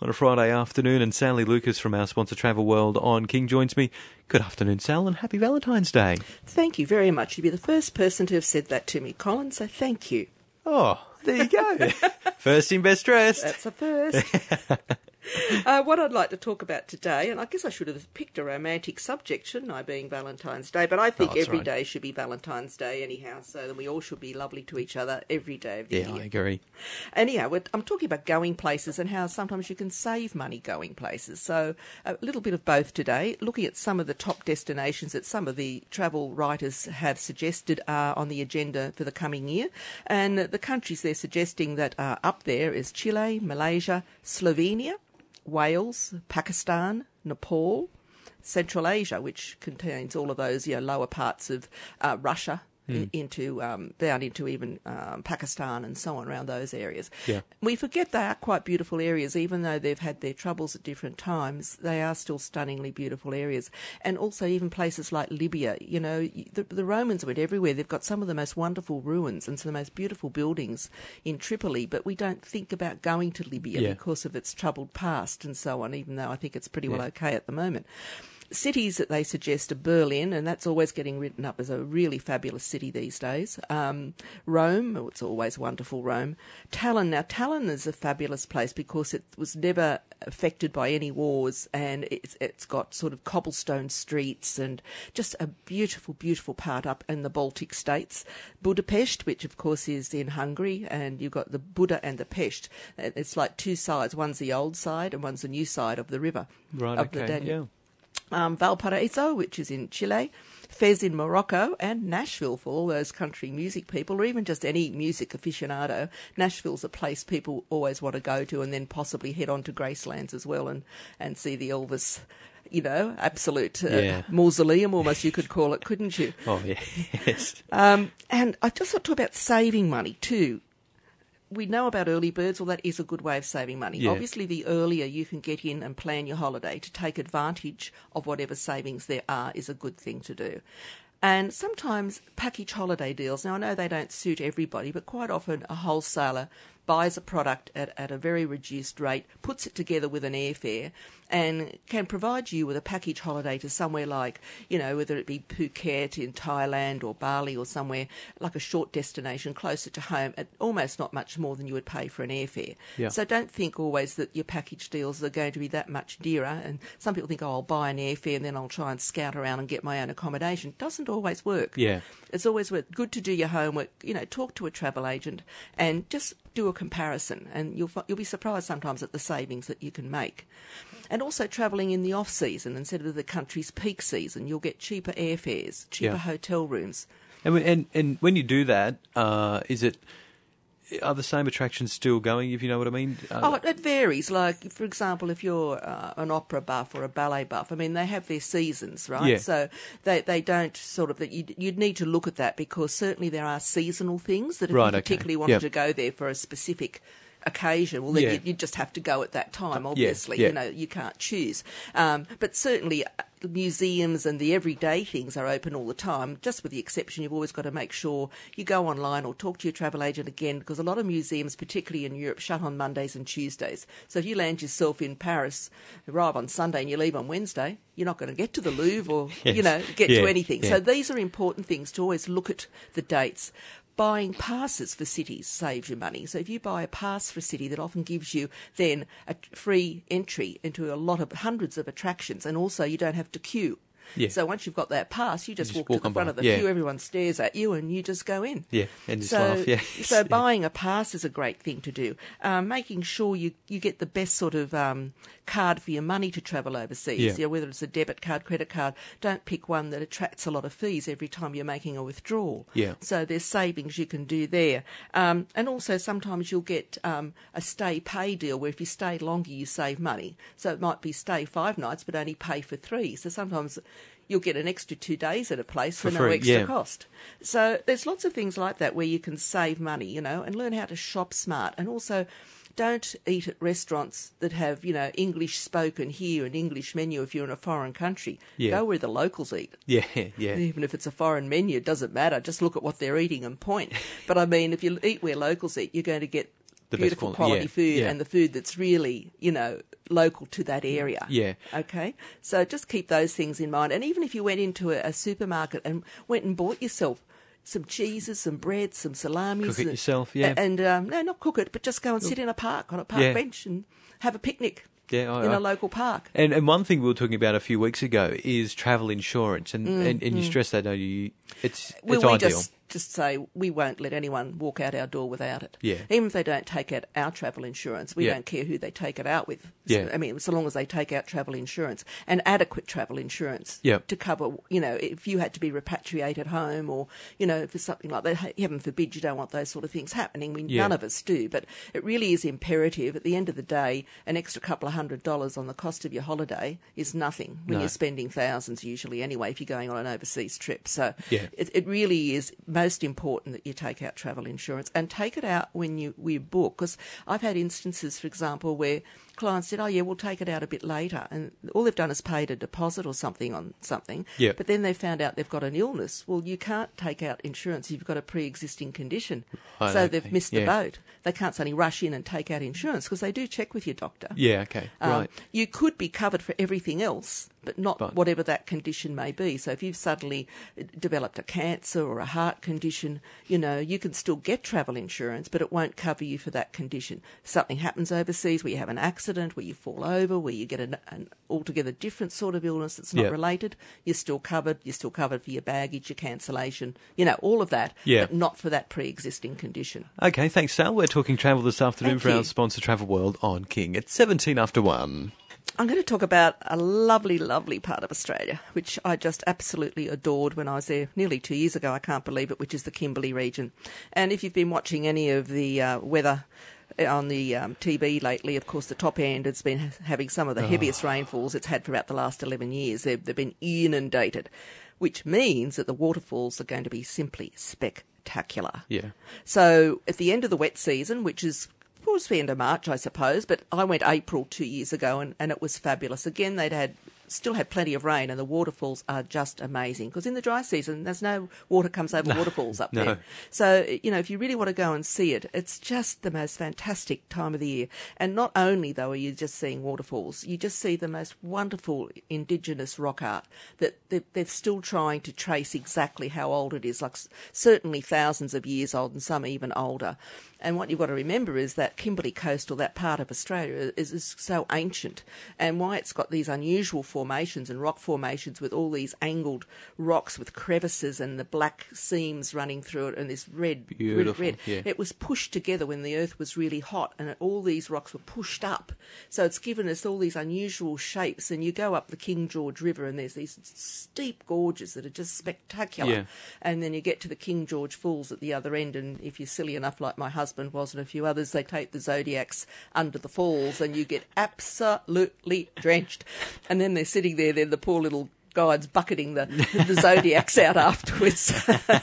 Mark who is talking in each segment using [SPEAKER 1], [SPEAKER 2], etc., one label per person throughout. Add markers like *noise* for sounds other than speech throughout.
[SPEAKER 1] on a Friday afternoon, and Sally Lucas from our sponsor Travel World on King joins me. Good afternoon, Sal, and happy Valentine's Day.
[SPEAKER 2] Thank you very much. You'd be the first person to have said that to me, Colin, so thank you.
[SPEAKER 1] Oh, there you go. *laughs* first in best dressed.
[SPEAKER 2] That's a first. *laughs* *laughs* uh, what I'd like to talk about today, and I guess I should have picked a romantic subject, shouldn't I, being Valentine's Day? But I think
[SPEAKER 1] Oh,
[SPEAKER 2] every
[SPEAKER 1] that's
[SPEAKER 2] day should be Valentine's Day anyhow, so then we all should be lovely to each other every day of the
[SPEAKER 1] Yeah,
[SPEAKER 2] year.
[SPEAKER 1] I agree.
[SPEAKER 2] Anyhow, I'm talking about going places and how sometimes you can save money going places. So, a little bit of both today, looking at some of the top destinations that some of the travel writers have suggested are on the agenda for the coming year. And the countries they're suggesting that are up there is Chile, Malaysia, Slovenia, Wales, Pakistan, Nepal, Central Asia, which contains all of those you know, lower parts of uh, Russia. I- Into um, down into even um, Pakistan and so on around those areas.
[SPEAKER 1] Yeah.
[SPEAKER 2] We forget they are quite beautiful areas, even though they've had their troubles at different times. They are still stunningly beautiful areas, and also even places like Libya. You know, the, the Romans went everywhere. They've got some of the most wonderful ruins and some of the most beautiful buildings in Tripoli, but we don't think about going to Libya
[SPEAKER 1] Yeah.
[SPEAKER 2] because of its troubled past and so on. Even though I think it's pretty well okay at the moment. Cities that they suggest are Berlin, and that's always getting written up as a really fabulous city these days. Um, Rome, oh, it's always wonderful, Rome. Tallinn, now Tallinn is a fabulous place because it was never affected by any wars and it's, it's got sort of cobblestone streets and just a beautiful, beautiful part up in the Baltic states. Budapest, which of course is in Hungary, and you've got the Buda and the Pest. It's like two sides. One's the old side and one's the new side of the river.
[SPEAKER 1] Right,
[SPEAKER 2] of the. Danube
[SPEAKER 1] Yeah.
[SPEAKER 2] Um, Valparaiso, which is in Chile, Fez in Morocco, and Nashville for all those country music people, or even just any music aficionado. Nashville's a place people always want to go to, and then possibly head on to Gracelands as well and, and see the Elvis. You know, absolute uh,
[SPEAKER 1] Yeah.
[SPEAKER 2] mausoleum, almost you could *laughs* call it, couldn't you?
[SPEAKER 1] Oh, yeah. yes.
[SPEAKER 2] Um, and I just want to talk about saving money too. We know about early birds, well, that is a good way of saving money.
[SPEAKER 1] Yeah.
[SPEAKER 2] Obviously, the earlier you can get in and plan your holiday to take advantage of whatever savings there are is a good thing to do. And sometimes package holiday deals, now I know they don't suit everybody, but quite often a wholesaler buys a product at, at a very reduced rate, puts it together with an airfare, and can provide you with a package holiday to somewhere like, you know, whether it be Phuket in Thailand or Bali or somewhere like a short destination closer to home at almost not much more than you would pay for an airfare.
[SPEAKER 1] Yeah.
[SPEAKER 2] So don't think always that your package deals are going to be that much dearer. And some people think, oh, I'll buy an airfare and then I'll try and scout around and get my own accommodation. Doesn't always work.
[SPEAKER 1] Yeah.
[SPEAKER 2] It's always good to do your homework. You know, talk to a travel agent and just do a comparison, and you'll you'll be surprised sometimes at the savings that you can make. And also travelling in the off season instead of the country's peak season, you'll get cheaper airfares, cheaper
[SPEAKER 1] Yeah.
[SPEAKER 2] hotel rooms.
[SPEAKER 1] And, when- and and when you do that, uh, is it are the same attractions still going? If you know what I mean. Uh,
[SPEAKER 2] Oh, it varies. Like, for example, if you're uh, an opera buff or a ballet buff, I mean, they have their seasons, right?
[SPEAKER 1] Yeah.
[SPEAKER 2] So they they don't sort of that. You'd, you'd need to look at that because certainly there are seasonal things that if
[SPEAKER 1] Right,
[SPEAKER 2] you
[SPEAKER 1] okay.
[SPEAKER 2] particularly wanted
[SPEAKER 1] Yep.
[SPEAKER 2] to go there for a specific occasion, well, then
[SPEAKER 1] Yeah.
[SPEAKER 2] you, you just have to go at that time. Obviously,
[SPEAKER 1] yeah.
[SPEAKER 2] you know, you can't choose. Um, but certainly. The Museums and the everyday things are open all the time, just with the exception you've always got to make sure you go online or talk to your travel agent again because a lot of museums, particularly in Europe, shut on Mondays and Tuesdays. So if you land yourself in Paris, arrive on Sunday and you leave on Wednesday, you're not going to get to the Louvre or, *laughs* you know, get
[SPEAKER 1] Yeah,
[SPEAKER 2] to anything.
[SPEAKER 1] yeah.
[SPEAKER 2] So these are important things to always look at the dates. Buying passes for cities saves you money. So if you buy a pass for a city, that often gives you then a free entry into a lot of hundreds of attractions, and also you don't have to queue.
[SPEAKER 1] Yeah.
[SPEAKER 2] So once you've got that pass, you just,
[SPEAKER 1] just
[SPEAKER 2] walk,
[SPEAKER 1] walk
[SPEAKER 2] to the front
[SPEAKER 1] by.
[SPEAKER 2] of the
[SPEAKER 1] Yeah.
[SPEAKER 2] queue. Everyone stares at you, and you just go in.
[SPEAKER 1] Yeah, and just
[SPEAKER 2] so,
[SPEAKER 1] laugh, yeah. *laughs*
[SPEAKER 2] so *laughs* buying a pass is a great thing to do. Um, making sure you, you get the best sort of um, card for your money to travel overseas.
[SPEAKER 1] Yeah.
[SPEAKER 2] You know, whether it's a debit card, credit card. Don't pick one that attracts a lot of fees every time you're making a withdrawal.
[SPEAKER 1] Yeah.
[SPEAKER 2] So there's savings you can do there. Um, and also sometimes you'll get um, a stay pay deal where if you stay longer you save money. So it might be stay five nights but only pay for three. So sometimes you'll get an extra two days at a place for,
[SPEAKER 1] For
[SPEAKER 2] no
[SPEAKER 1] free,
[SPEAKER 2] extra
[SPEAKER 1] yeah.
[SPEAKER 2] cost. So there's lots of things like that where you can save money, you know, and learn how to shop smart and also don't eat at restaurants that have, you know, English spoken here and English menu if you're in a foreign country.
[SPEAKER 1] Yeah.
[SPEAKER 2] Go where the locals eat. *laughs*
[SPEAKER 1] Yeah, yeah.
[SPEAKER 2] Even if it's a foreign menu, it doesn't matter. Just look at what they're eating and point. *laughs* But I mean, if you eat where locals eat, you're going to get
[SPEAKER 1] The best
[SPEAKER 2] beautiful
[SPEAKER 1] quality,
[SPEAKER 2] quality
[SPEAKER 1] yeah,
[SPEAKER 2] food
[SPEAKER 1] yeah.
[SPEAKER 2] and the food that's really, you know, local to that area.
[SPEAKER 1] Yeah.
[SPEAKER 2] Okay. So just keep those things in mind. And even if you went into a, a supermarket and went and bought yourself some cheeses, some bread, some salami.
[SPEAKER 1] Cook it
[SPEAKER 2] and-
[SPEAKER 1] yourself, yeah.
[SPEAKER 2] And um, no, not cook it, but just go and sit in a park on a park
[SPEAKER 1] Yeah.
[SPEAKER 2] bench and have a picnic
[SPEAKER 1] Yeah, I-
[SPEAKER 2] in a local park.
[SPEAKER 1] And, and one thing we were talking about a few weeks ago is travel insurance, and, and, and you stress that, don't you? It's
[SPEAKER 2] Mm, Will
[SPEAKER 1] it's
[SPEAKER 2] we
[SPEAKER 1] ideal.
[SPEAKER 2] just just say we won't let anyone walk out our door without it?
[SPEAKER 1] Yeah.
[SPEAKER 2] Even if they don't take out our travel insurance, we
[SPEAKER 1] Yeah.
[SPEAKER 2] don't care who they take it out with.
[SPEAKER 1] Yeah.
[SPEAKER 2] I mean, so long as they take out travel insurance and adequate travel insurance
[SPEAKER 1] Yeah.
[SPEAKER 2] to cover, you know, if you had to be repatriated home or, you know, for something like that, heaven forbid you don't want those sort of things happening. We,
[SPEAKER 1] Yeah.
[SPEAKER 2] None of us do, but it really is imperative. At the end of the day, an extra couple of hundred dollars on the cost of your holiday is nothing when
[SPEAKER 1] No.
[SPEAKER 2] you're spending thousands usually anyway if you're going on an overseas trip. So
[SPEAKER 1] Yeah.
[SPEAKER 2] it, it really is most important that you take out travel insurance and take it out when you we book. Because I've had instances, for example, where clients said, "Oh yeah, we'll take it out a bit later," and all they've done is paid a deposit or something on something.
[SPEAKER 1] Yeah.
[SPEAKER 2] But then they found out they've got an illness. Well, you can't take out insurance if you've got a pre-existing condition.
[SPEAKER 1] Right,
[SPEAKER 2] so they've missed the boat. They can't suddenly rush in and take out insurance because they do check with your doctor.
[SPEAKER 1] Yeah, okay,
[SPEAKER 2] Um,
[SPEAKER 1] right.
[SPEAKER 2] You could be covered for everything else, but not
[SPEAKER 1] But-
[SPEAKER 2] whatever that condition may be. So if you've suddenly developed a cancer or a heart condition, you know, you can still get travel insurance, but it won't cover you for that condition. Something happens overseas where you have an accident, where you fall over, where you get an, an altogether different sort of illness that's not
[SPEAKER 1] Yeah.
[SPEAKER 2] related, you're still covered. You're still covered for your baggage, your cancellation, you know, all of that,
[SPEAKER 1] Yeah.
[SPEAKER 2] but not for that pre-existing condition.
[SPEAKER 1] Okay, thanks, Sal. We're talking travel this afternoon
[SPEAKER 2] Thank
[SPEAKER 1] for our sponsor, Travel World, on King. It's 17 after 1.
[SPEAKER 2] I'm going to talk about a lovely, lovely part of Australia, which I just absolutely adored when I was there nearly two years ago. I can't believe it, which is the Kimberley region. And if you've been watching any of the uh, weather on the um, TV lately, of course, the top end has been having some of the heaviest rainfalls it's had for about the last 11 years. They've, they've been inundated, which means that the waterfalls are going to be simply spectacular.
[SPEAKER 1] Yeah.
[SPEAKER 2] So at the end of the wet season, which is towards the end of March, I suppose, but I went April two years ago and, and it was fabulous. Again, they'd had still had plenty of rain and the waterfalls are just amazing. Because in the dry season there's no water comes over waterfalls up
[SPEAKER 1] no.
[SPEAKER 2] there. So you know if you really want to go and see it it's just the most fantastic time of the year. And not only though are you just seeing waterfalls you just see the most wonderful indigenous rock art that they're still trying to trace exactly how old it is like certainly thousands of years old and some even older and what you've got to remember is that Kimberley Coast, or that part of Australia, is, is so ancient, and why it's got these unusual formations and rock formations with all these angled rocks with crevices and the black seams running through it, and this red,
[SPEAKER 1] Beautiful,
[SPEAKER 2] red, red.
[SPEAKER 1] yeah.
[SPEAKER 2] It was pushed together when the Earth was really hot, and all these rocks were pushed up. So it's given us all these unusual shapes. And you go up the King George River, and there's these steep gorges that are just spectacular.
[SPEAKER 1] Yeah.
[SPEAKER 2] And then you get to the King George Falls at the other end, and if you're silly enough, like my husband was, and a few others, they take the Zodiacs under the falls, and you get absolutely drenched. And then they're sitting there, they're the poor little guides bucketing the, the Zodiacs out *laughs* afterwards,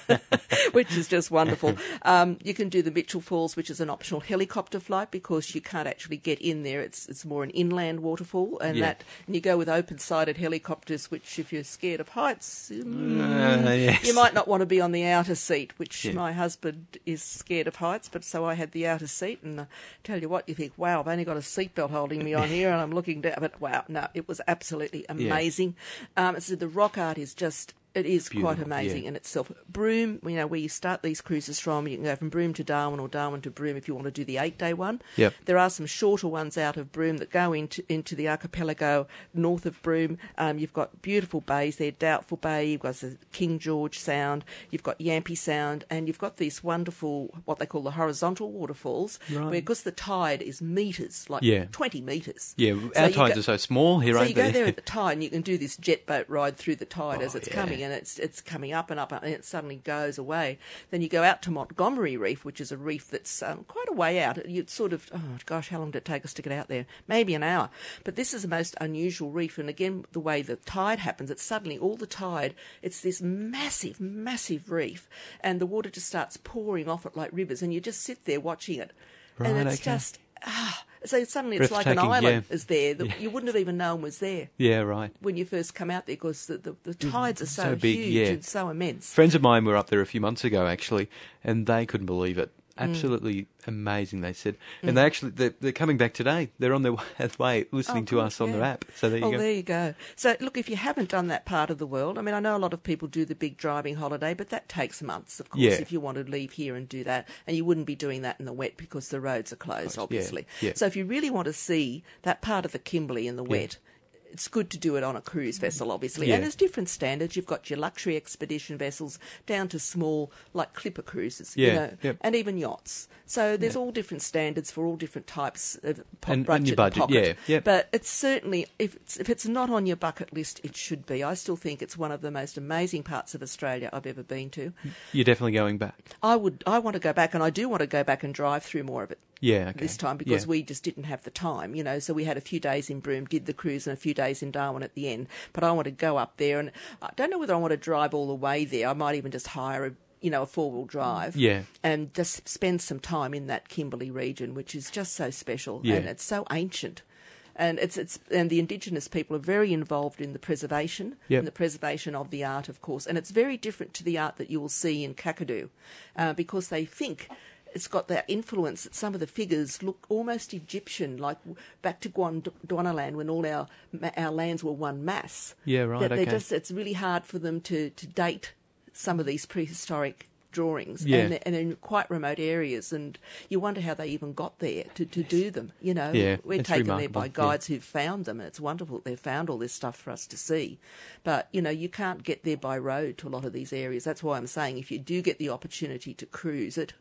[SPEAKER 2] *laughs* which is just wonderful. Um, you can do the Mitchell Falls, which is an optional helicopter flight because you can't actually get in there. It's it's more an inland waterfall, and
[SPEAKER 1] Yeah.
[SPEAKER 2] that and you go with open-sided helicopters, which if you're scared of heights, mm,
[SPEAKER 1] Uh, yes.
[SPEAKER 2] you might not want to be on the outer seat, which
[SPEAKER 1] Yeah.
[SPEAKER 2] my husband is scared of heights, but so I had the outer seat, and uh, tell you what, you think, wow, I've only got a seatbelt holding me on here, and I'm looking down, but wow, no, it was absolutely *laughs* amazing. Um, so the rock art is just. It is quite amazing
[SPEAKER 1] yeah.
[SPEAKER 2] in itself. Broome, you know, where you start these cruises from, you can go from Broome to Darwin or Darwin to Broome if you want to do the eight day one.
[SPEAKER 1] Yep.
[SPEAKER 2] There are some shorter ones out of Broome that go into into the archipelago north of Broome. Um, you've got beautiful bays there, Doubtful Bay, you've got the King George Sound, you've got Yampi Sound, and you've got these wonderful, what they call the horizontal waterfalls,
[SPEAKER 1] Right.
[SPEAKER 2] where because the tide is metres, like
[SPEAKER 1] Yeah.
[SPEAKER 2] 20 metres.
[SPEAKER 1] Yeah, our
[SPEAKER 2] you
[SPEAKER 1] tides
[SPEAKER 2] go-
[SPEAKER 1] are so small here,
[SPEAKER 2] so you go there at *laughs* the tide and you can do this jet boat ride through the tide as
[SPEAKER 1] Oh,
[SPEAKER 2] it's
[SPEAKER 1] yeah.
[SPEAKER 2] coming and it's it's coming up and up and it suddenly goes away. Then you go out to Montgomery Reef, which is a reef that's um, quite a way out. You'd sort of, oh gosh, how long did it take us to get out there? Maybe an hour. But this is the most unusual reef and again, the way the tide happens, it's suddenly all the tide, it's this massive, massive reef and the water just starts pouring off it like rivers and you just sit there watching it. and it's
[SPEAKER 1] okay.
[SPEAKER 2] just, ah, so suddenly it's like an island
[SPEAKER 1] yeah.
[SPEAKER 2] is there that you wouldn't have even known was there
[SPEAKER 1] yeah, right.
[SPEAKER 2] when you first come out there because the, the, the mm, tides are so,
[SPEAKER 1] so big,
[SPEAKER 2] huge
[SPEAKER 1] yeah.
[SPEAKER 2] and so immense.
[SPEAKER 1] Friends of mine were up there a few months ago, actually, and they couldn't believe it. Absolutely amazing, they said.
[SPEAKER 2] Mm.
[SPEAKER 1] And they actually, they're, they're coming back today. They're on their *laughs* way listening
[SPEAKER 2] Oh,
[SPEAKER 1] to us on
[SPEAKER 2] yeah.
[SPEAKER 1] their app. So there you
[SPEAKER 2] oh,
[SPEAKER 1] go.
[SPEAKER 2] there you go. So, look, if you haven't done that part of the world, I mean, I know a lot of people do the big driving holiday, but that takes months, of course,
[SPEAKER 1] Yeah.
[SPEAKER 2] if you want to leave here and do that. And you wouldn't be doing that in the wet because the roads are closed, obviously.
[SPEAKER 1] yeah.
[SPEAKER 2] So, if you really want to see that part of the Kimberley in the wet, it's good to do it on a cruise vessel, obviously.
[SPEAKER 1] Yeah.
[SPEAKER 2] And there's different standards. You've got your luxury expedition vessels down to small, like clipper cruises, you
[SPEAKER 1] Yeah,
[SPEAKER 2] know,
[SPEAKER 1] yep.
[SPEAKER 2] and even yachts. So there's all different standards for all different types of po-
[SPEAKER 1] And- and
[SPEAKER 2] budget,
[SPEAKER 1] your budget,
[SPEAKER 2] pocket.
[SPEAKER 1] yeah, yep.
[SPEAKER 2] But it's certainly if it's, if it's not on your bucket list, it should be. I still think it's one of the most amazing parts of Australia I've ever been to.
[SPEAKER 1] You're definitely going back.
[SPEAKER 2] I would I want to go back, and I do want to go back and drive through more of it
[SPEAKER 1] Yeah, okay.
[SPEAKER 2] this time because
[SPEAKER 1] Yeah.
[SPEAKER 2] we just didn't have the time, you know. So we had a few days in Broome, did the cruise, and a few days in Darwin at the end. But I want to go up there, and I don't know whether I want to drive all the way there. I might even just hire a you know a four wheel drive,
[SPEAKER 1] Yeah.
[SPEAKER 2] and just spend some time in that Kimberley region, which is just so special
[SPEAKER 1] Yeah.
[SPEAKER 2] and it's so ancient. And it's it's and the indigenous people are very involved in the preservation
[SPEAKER 1] Yep.
[SPEAKER 2] and the preservation of the art, of course. And it's very different to the art that you will see in Kakadu, uh, because they think it's got that influence that some of the figures look almost Egyptian, like back to Gondwanaland when all our our lands were one mass.
[SPEAKER 1] Yeah, right,
[SPEAKER 2] That
[SPEAKER 1] okay.
[SPEAKER 2] just it's really hard for them to to date some of these prehistoric drawings
[SPEAKER 1] Yeah.
[SPEAKER 2] and, and in quite remote areas and you wonder how they even got there to, to do them you know
[SPEAKER 1] Yeah,
[SPEAKER 2] we're taken there by
[SPEAKER 1] yeah.
[SPEAKER 2] guides who've found them and it's wonderful that they've found all this stuff for us to see but you know you can't get there by road to a lot of these areas that's why i'm saying if you do get the opportunity to cruise it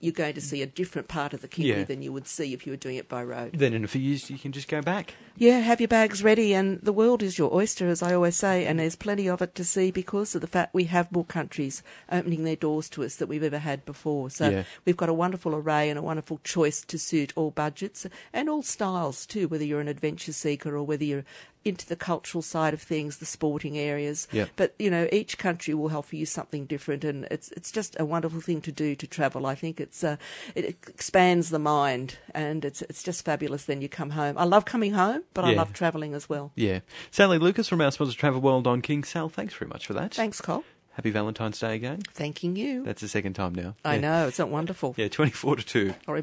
[SPEAKER 2] you're going to see a different part of the Kimberley
[SPEAKER 1] Yeah.
[SPEAKER 2] than you would see if you were doing it by road.
[SPEAKER 1] Then in a few years, you can just go back.
[SPEAKER 2] Yeah, have your bags ready, and the world is your oyster, as I always say, and there's plenty of it to see because of the fact we have more countries opening their doors to us than we've ever had before. So
[SPEAKER 1] Yeah.
[SPEAKER 2] we've got a wonderful array and a wonderful choice to suit all budgets and all styles too, whether you're an adventure seeker or whether you're into the cultural side of things, the sporting areas.
[SPEAKER 1] Yeah.
[SPEAKER 2] But you know, each country will offer you something different, and it's it's just a wonderful thing to do to travel. I think it's uh, it expands the mind, and it's it's just fabulous. Then you come home. I love coming home, but I love travelling as well.
[SPEAKER 1] Yeah. Sally Lucas from our sponsor Travel World on King Sal, thanks very much for that.
[SPEAKER 2] Thanks, Cole.
[SPEAKER 1] Happy Valentine's Day again.
[SPEAKER 2] Thanking you.
[SPEAKER 1] That's the second time now.
[SPEAKER 2] I
[SPEAKER 1] Yeah.
[SPEAKER 2] know, it's not wonderful.
[SPEAKER 1] Yeah, 24 to 2.
[SPEAKER 2] Or